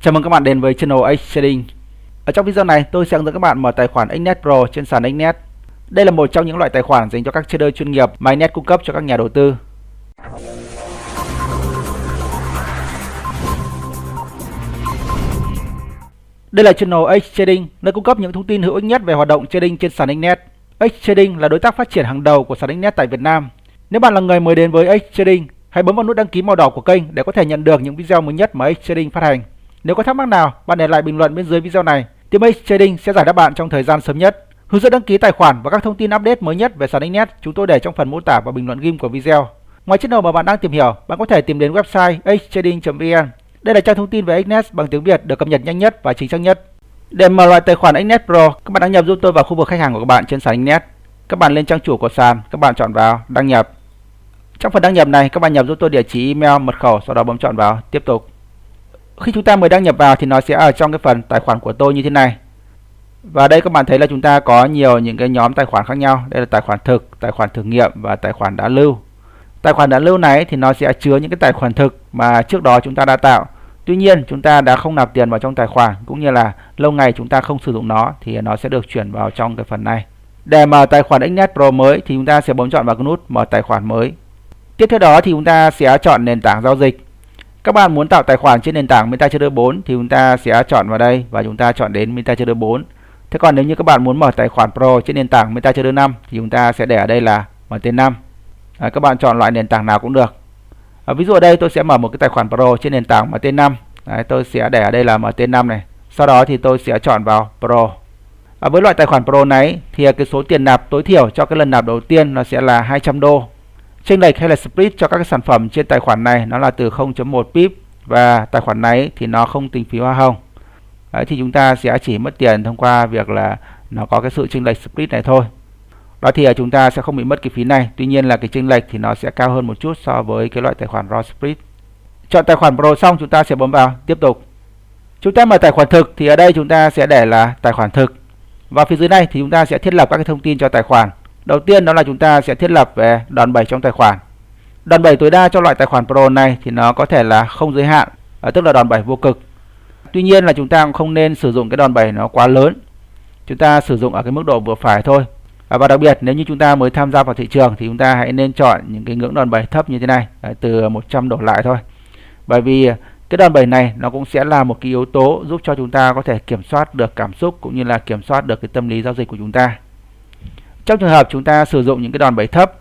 Chào mừng các bạn đến với channel X Trading. Ở trong video này, tôi sẽ hướng dẫn các bạn mở tài khoản Xnet Pro trên sàn Xnet. Đây là một trong những loại tài khoản dành cho các trader chuyên nghiệp mà Xnet cung cấp cho các nhà đầu tư. Đây là channel X Trading, nơi cung cấp những thông tin hữu ích nhất về hoạt động trading trên sàn Xnet. X Trading là đối tác phát triển hàng đầu của sàn Xnet tại Việt Nam. Nếu bạn là người mới đến với X Trading, hãy bấm vào nút đăng ký màu đỏ của kênh để có thể nhận được những video mới nhất mà X Trading phát hành. Nếu có thắc mắc nào, bạn để lại bình luận bên dưới video này. Team X Trading sẽ giải đáp bạn trong thời gian sớm nhất. Hướng dẫn đăng ký tài khoản và các thông tin update mới nhất về sàn Xnet chúng tôi để trong phần mô tả và bình luận ghim của video. Ngoài channel mà bạn đang tìm hiểu, bạn có thể tìm đến website xtrading.vn. Đây là trang thông tin về Xnet bằng tiếng Việt được cập nhật nhanh nhất và chính xác nhất. Để mở loại tài khoản Xnet Pro, các bạn đăng nhập giúp tôi vào khu vực khách hàng của các bạn trên sàn Xnet. Các bạn lên trang chủ của sàn, các bạn chọn vào đăng nhập. Trong phần đăng nhập này, các bạn nhập giúp tôi địa chỉ email, mật khẩu, sau đó bấm chọn vào tiếp tục. Khi chúng ta mới đăng nhập vào thì nó sẽ ở trong cái phần tài khoản của tôi như thế này. Và đây các bạn thấy là chúng ta có nhiều những cái nhóm tài khoản khác nhau. Đây là tài khoản thực, tài khoản thử nghiệm và tài khoản đã lưu. Tài khoản đã lưu này thì nó sẽ chứa những cái tài khoản thực mà trước đó chúng ta đã tạo. Tuy nhiên chúng ta đã không nạp tiền vào trong tài khoản cũng như là lâu ngày chúng ta không sử dụng nó thì nó sẽ được chuyển vào trong cái phần này. Để mở tài khoản Xnet Pro mới thì chúng ta sẽ bấm chọn vào cái nút mở tài khoản mới. Tiếp theo đó thì chúng ta sẽ chọn nền tảng giao dịch. Các bạn muốn tạo tài khoản trên nền tảng MetaTrader 4 thì chúng ta sẽ chọn vào đây và chúng ta chọn đến MetaTrader 4. Thế còn nếu như các bạn muốn mở tài khoản Pro trên nền tảng MetaTrader 5 thì chúng ta sẽ để ở đây là mở tên 5. À, các bạn chọn loại nền tảng nào cũng được. À, ví dụ ở đây tôi sẽ mở một cái tài khoản Pro trên nền tảng mở tên 5. Đấy, tôi sẽ để ở đây là mở tên 5 này. Sau đó thì tôi sẽ chọn vào Pro. À, với loại tài khoản Pro này thì cái số tiền nạp tối thiểu cho cái lần nạp đầu tiên nó sẽ là 200 đô Chênh lệch hay là split cho các cái sản phẩm trên tài khoản này nó là từ 0.1 pip và tài khoản này thì nó không tính phí hoa hồng. Đấy, thì chúng ta sẽ chỉ mất tiền thông qua việc là nó có cái sự chênh lệch split này thôi. Đó thì à, chúng ta sẽ không bị mất cái phí này. Tuy nhiên là cái chênh lệch thì nó sẽ cao hơn một chút so với cái loại tài khoản raw split. Chọn tài khoản Pro xong chúng ta sẽ bấm vào tiếp tục. Chúng ta mở tài khoản thực thì ở đây chúng ta sẽ để là tài khoản thực. Và phía dưới này thì chúng ta sẽ thiết lập các cái thông tin cho tài khoản. Đầu tiên đó là chúng ta sẽ thiết lập à, về đòn bẩy trong tài khoản. Đòn bẩy tối đa cho loại tài khoản Pro này thì nó có thể là không giới hạn, à, tức là đòn bẩy vô cực. Tuy nhiên là chúng ta cũng không nên sử dụng cái đòn bẩy nó quá lớn. Chúng ta sử dụng ở cái mức độ vừa phải thôi. À, và đặc biệt nếu như chúng ta mới tham gia vào thị trường thì chúng ta hãy nên chọn những cái ngưỡng đòn bẩy thấp như thế này, từ 100 đổ lại thôi. Bởi vì cái đòn bẩy này nó cũng sẽ là một cái yếu tố giúp cho chúng ta có thể kiểm soát được cảm xúc cũng như là kiểm soát được cái tâm lý giao dịch của chúng ta. Trong trường hợp chúng ta sử dụng những cái đòn bẩy thấp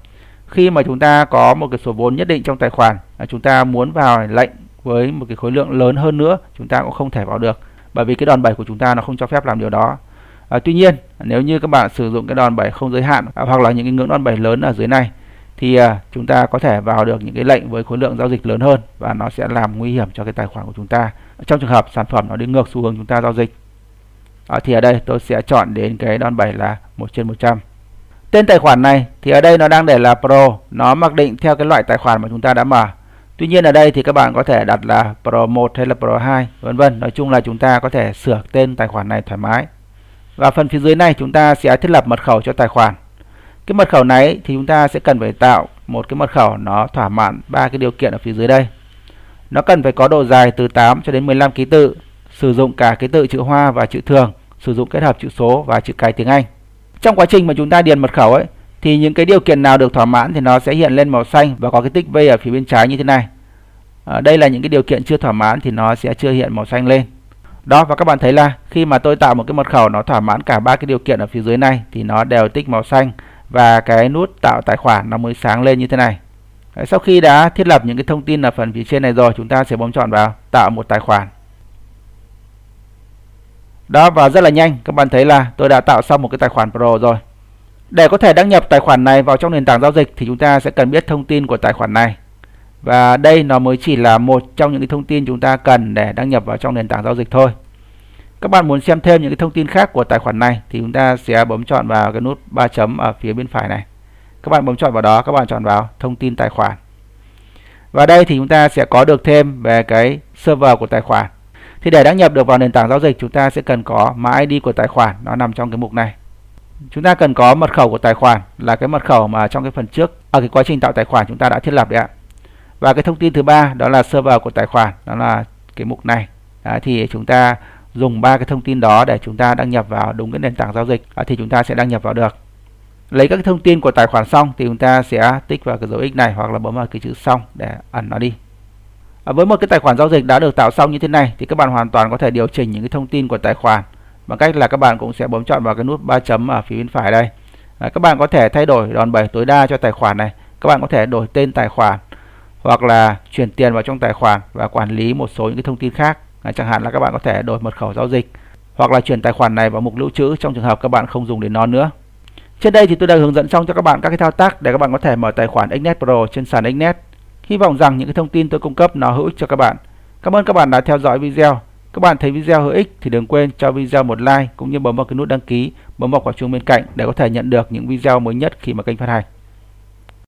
khi mà chúng ta có một cái số vốn nhất định trong tài khoản à, chúng ta muốn vào lệnh với một cái khối lượng lớn hơn nữa chúng ta cũng không thể vào được bởi vì cái đòn bẩy của chúng ta nó không cho phép làm điều đó. À, tuy nhiên nếu như các bạn sử dụng cái đòn bẩy không giới hạn à, hoặc là những cái ngưỡng đòn bẩy lớn ở dưới này thì à, chúng ta có thể vào được những cái lệnh với khối lượng giao dịch lớn hơn và nó sẽ làm nguy hiểm cho cái tài khoản của chúng ta. Trong trường hợp sản phẩm nó đi ngược xu hướng chúng ta giao dịch à, thì ở đây tôi sẽ chọn đến cái đòn bẩy là một trên 100 Tên tài khoản này thì ở đây nó đang để là Pro, nó mặc định theo cái loại tài khoản mà chúng ta đã mở. Tuy nhiên ở đây thì các bạn có thể đặt là Pro 1 hay là Pro 2, vân vân. Nói chung là chúng ta có thể sửa tên tài khoản này thoải mái. Và phần phía dưới này chúng ta sẽ thiết lập mật khẩu cho tài khoản. Cái mật khẩu này thì chúng ta sẽ cần phải tạo một cái mật khẩu nó thỏa mãn ba cái điều kiện ở phía dưới đây. Nó cần phải có độ dài từ 8 cho đến 15 ký tự, sử dụng cả ký tự chữ Hoa và chữ thường, sử dụng kết hợp chữ số và chữ cái tiếng Anh trong quá trình mà chúng ta điền mật khẩu ấy thì những cái điều kiện nào được thỏa mãn thì nó sẽ hiện lên màu xanh và có cái tích V ở phía bên trái như thế này. À, đây là những cái điều kiện chưa thỏa mãn thì nó sẽ chưa hiện màu xanh lên. Đó và các bạn thấy là khi mà tôi tạo một cái mật khẩu nó thỏa mãn cả ba cái điều kiện ở phía dưới này thì nó đều tích màu xanh và cái nút tạo tài khoản nó mới sáng lên như thế này. Sau khi đã thiết lập những cái thông tin ở phần phía trên này rồi chúng ta sẽ bấm chọn vào tạo một tài khoản. Đó và rất là nhanh các bạn thấy là tôi đã tạo xong một cái tài khoản Pro rồi. Để có thể đăng nhập tài khoản này vào trong nền tảng giao dịch thì chúng ta sẽ cần biết thông tin của tài khoản này. Và đây nó mới chỉ là một trong những cái thông tin chúng ta cần để đăng nhập vào trong nền tảng giao dịch thôi. Các bạn muốn xem thêm những cái thông tin khác của tài khoản này thì chúng ta sẽ bấm chọn vào cái nút ba chấm ở phía bên phải này. Các bạn bấm chọn vào đó, các bạn chọn vào thông tin tài khoản. Và đây thì chúng ta sẽ có được thêm về cái server của tài khoản. Thì để đăng nhập được vào nền tảng giao dịch chúng ta sẽ cần có mã ID của tài khoản nó nằm trong cái mục này. Chúng ta cần có mật khẩu của tài khoản là cái mật khẩu mà trong cái phần trước ở cái quá trình tạo tài khoản chúng ta đã thiết lập đấy ạ. Và cái thông tin thứ ba đó là server của tài khoản đó là cái mục này. à, thì chúng ta dùng ba cái thông tin đó để chúng ta đăng nhập vào đúng cái nền tảng giao dịch à, thì chúng ta sẽ đăng nhập vào được lấy các cái thông tin của tài khoản xong thì chúng ta sẽ tích vào cái dấu x này hoặc là bấm vào cái chữ xong để ẩn nó đi à, với một cái tài khoản giao dịch đã được tạo xong như thế này thì các bạn hoàn toàn có thể điều chỉnh những cái thông tin của tài khoản. Bằng cách là các bạn cũng sẽ bấm chọn vào cái nút ba chấm ở phía bên phải đây. À, các bạn có thể thay đổi đòn bẩy tối đa cho tài khoản này. Các bạn có thể đổi tên tài khoản hoặc là chuyển tiền vào trong tài khoản và quản lý một số những cái thông tin khác. À, chẳng hạn là các bạn có thể đổi mật khẩu giao dịch hoặc là chuyển tài khoản này vào mục lưu trữ trong trường hợp các bạn không dùng đến nó nữa. Trên đây thì tôi đã hướng dẫn xong cho các bạn các cái thao tác để các bạn có thể mở tài khoản Xnet Pro trên sàn Xnet hy vọng rằng những cái thông tin tôi cung cấp nó hữu ích cho các bạn. Cảm ơn các bạn đã theo dõi video. Các bạn thấy video hữu ích thì đừng quên cho video một like cũng như bấm vào cái nút đăng ký, bấm vào quả chuông bên cạnh để có thể nhận được những video mới nhất khi mà kênh phát hành.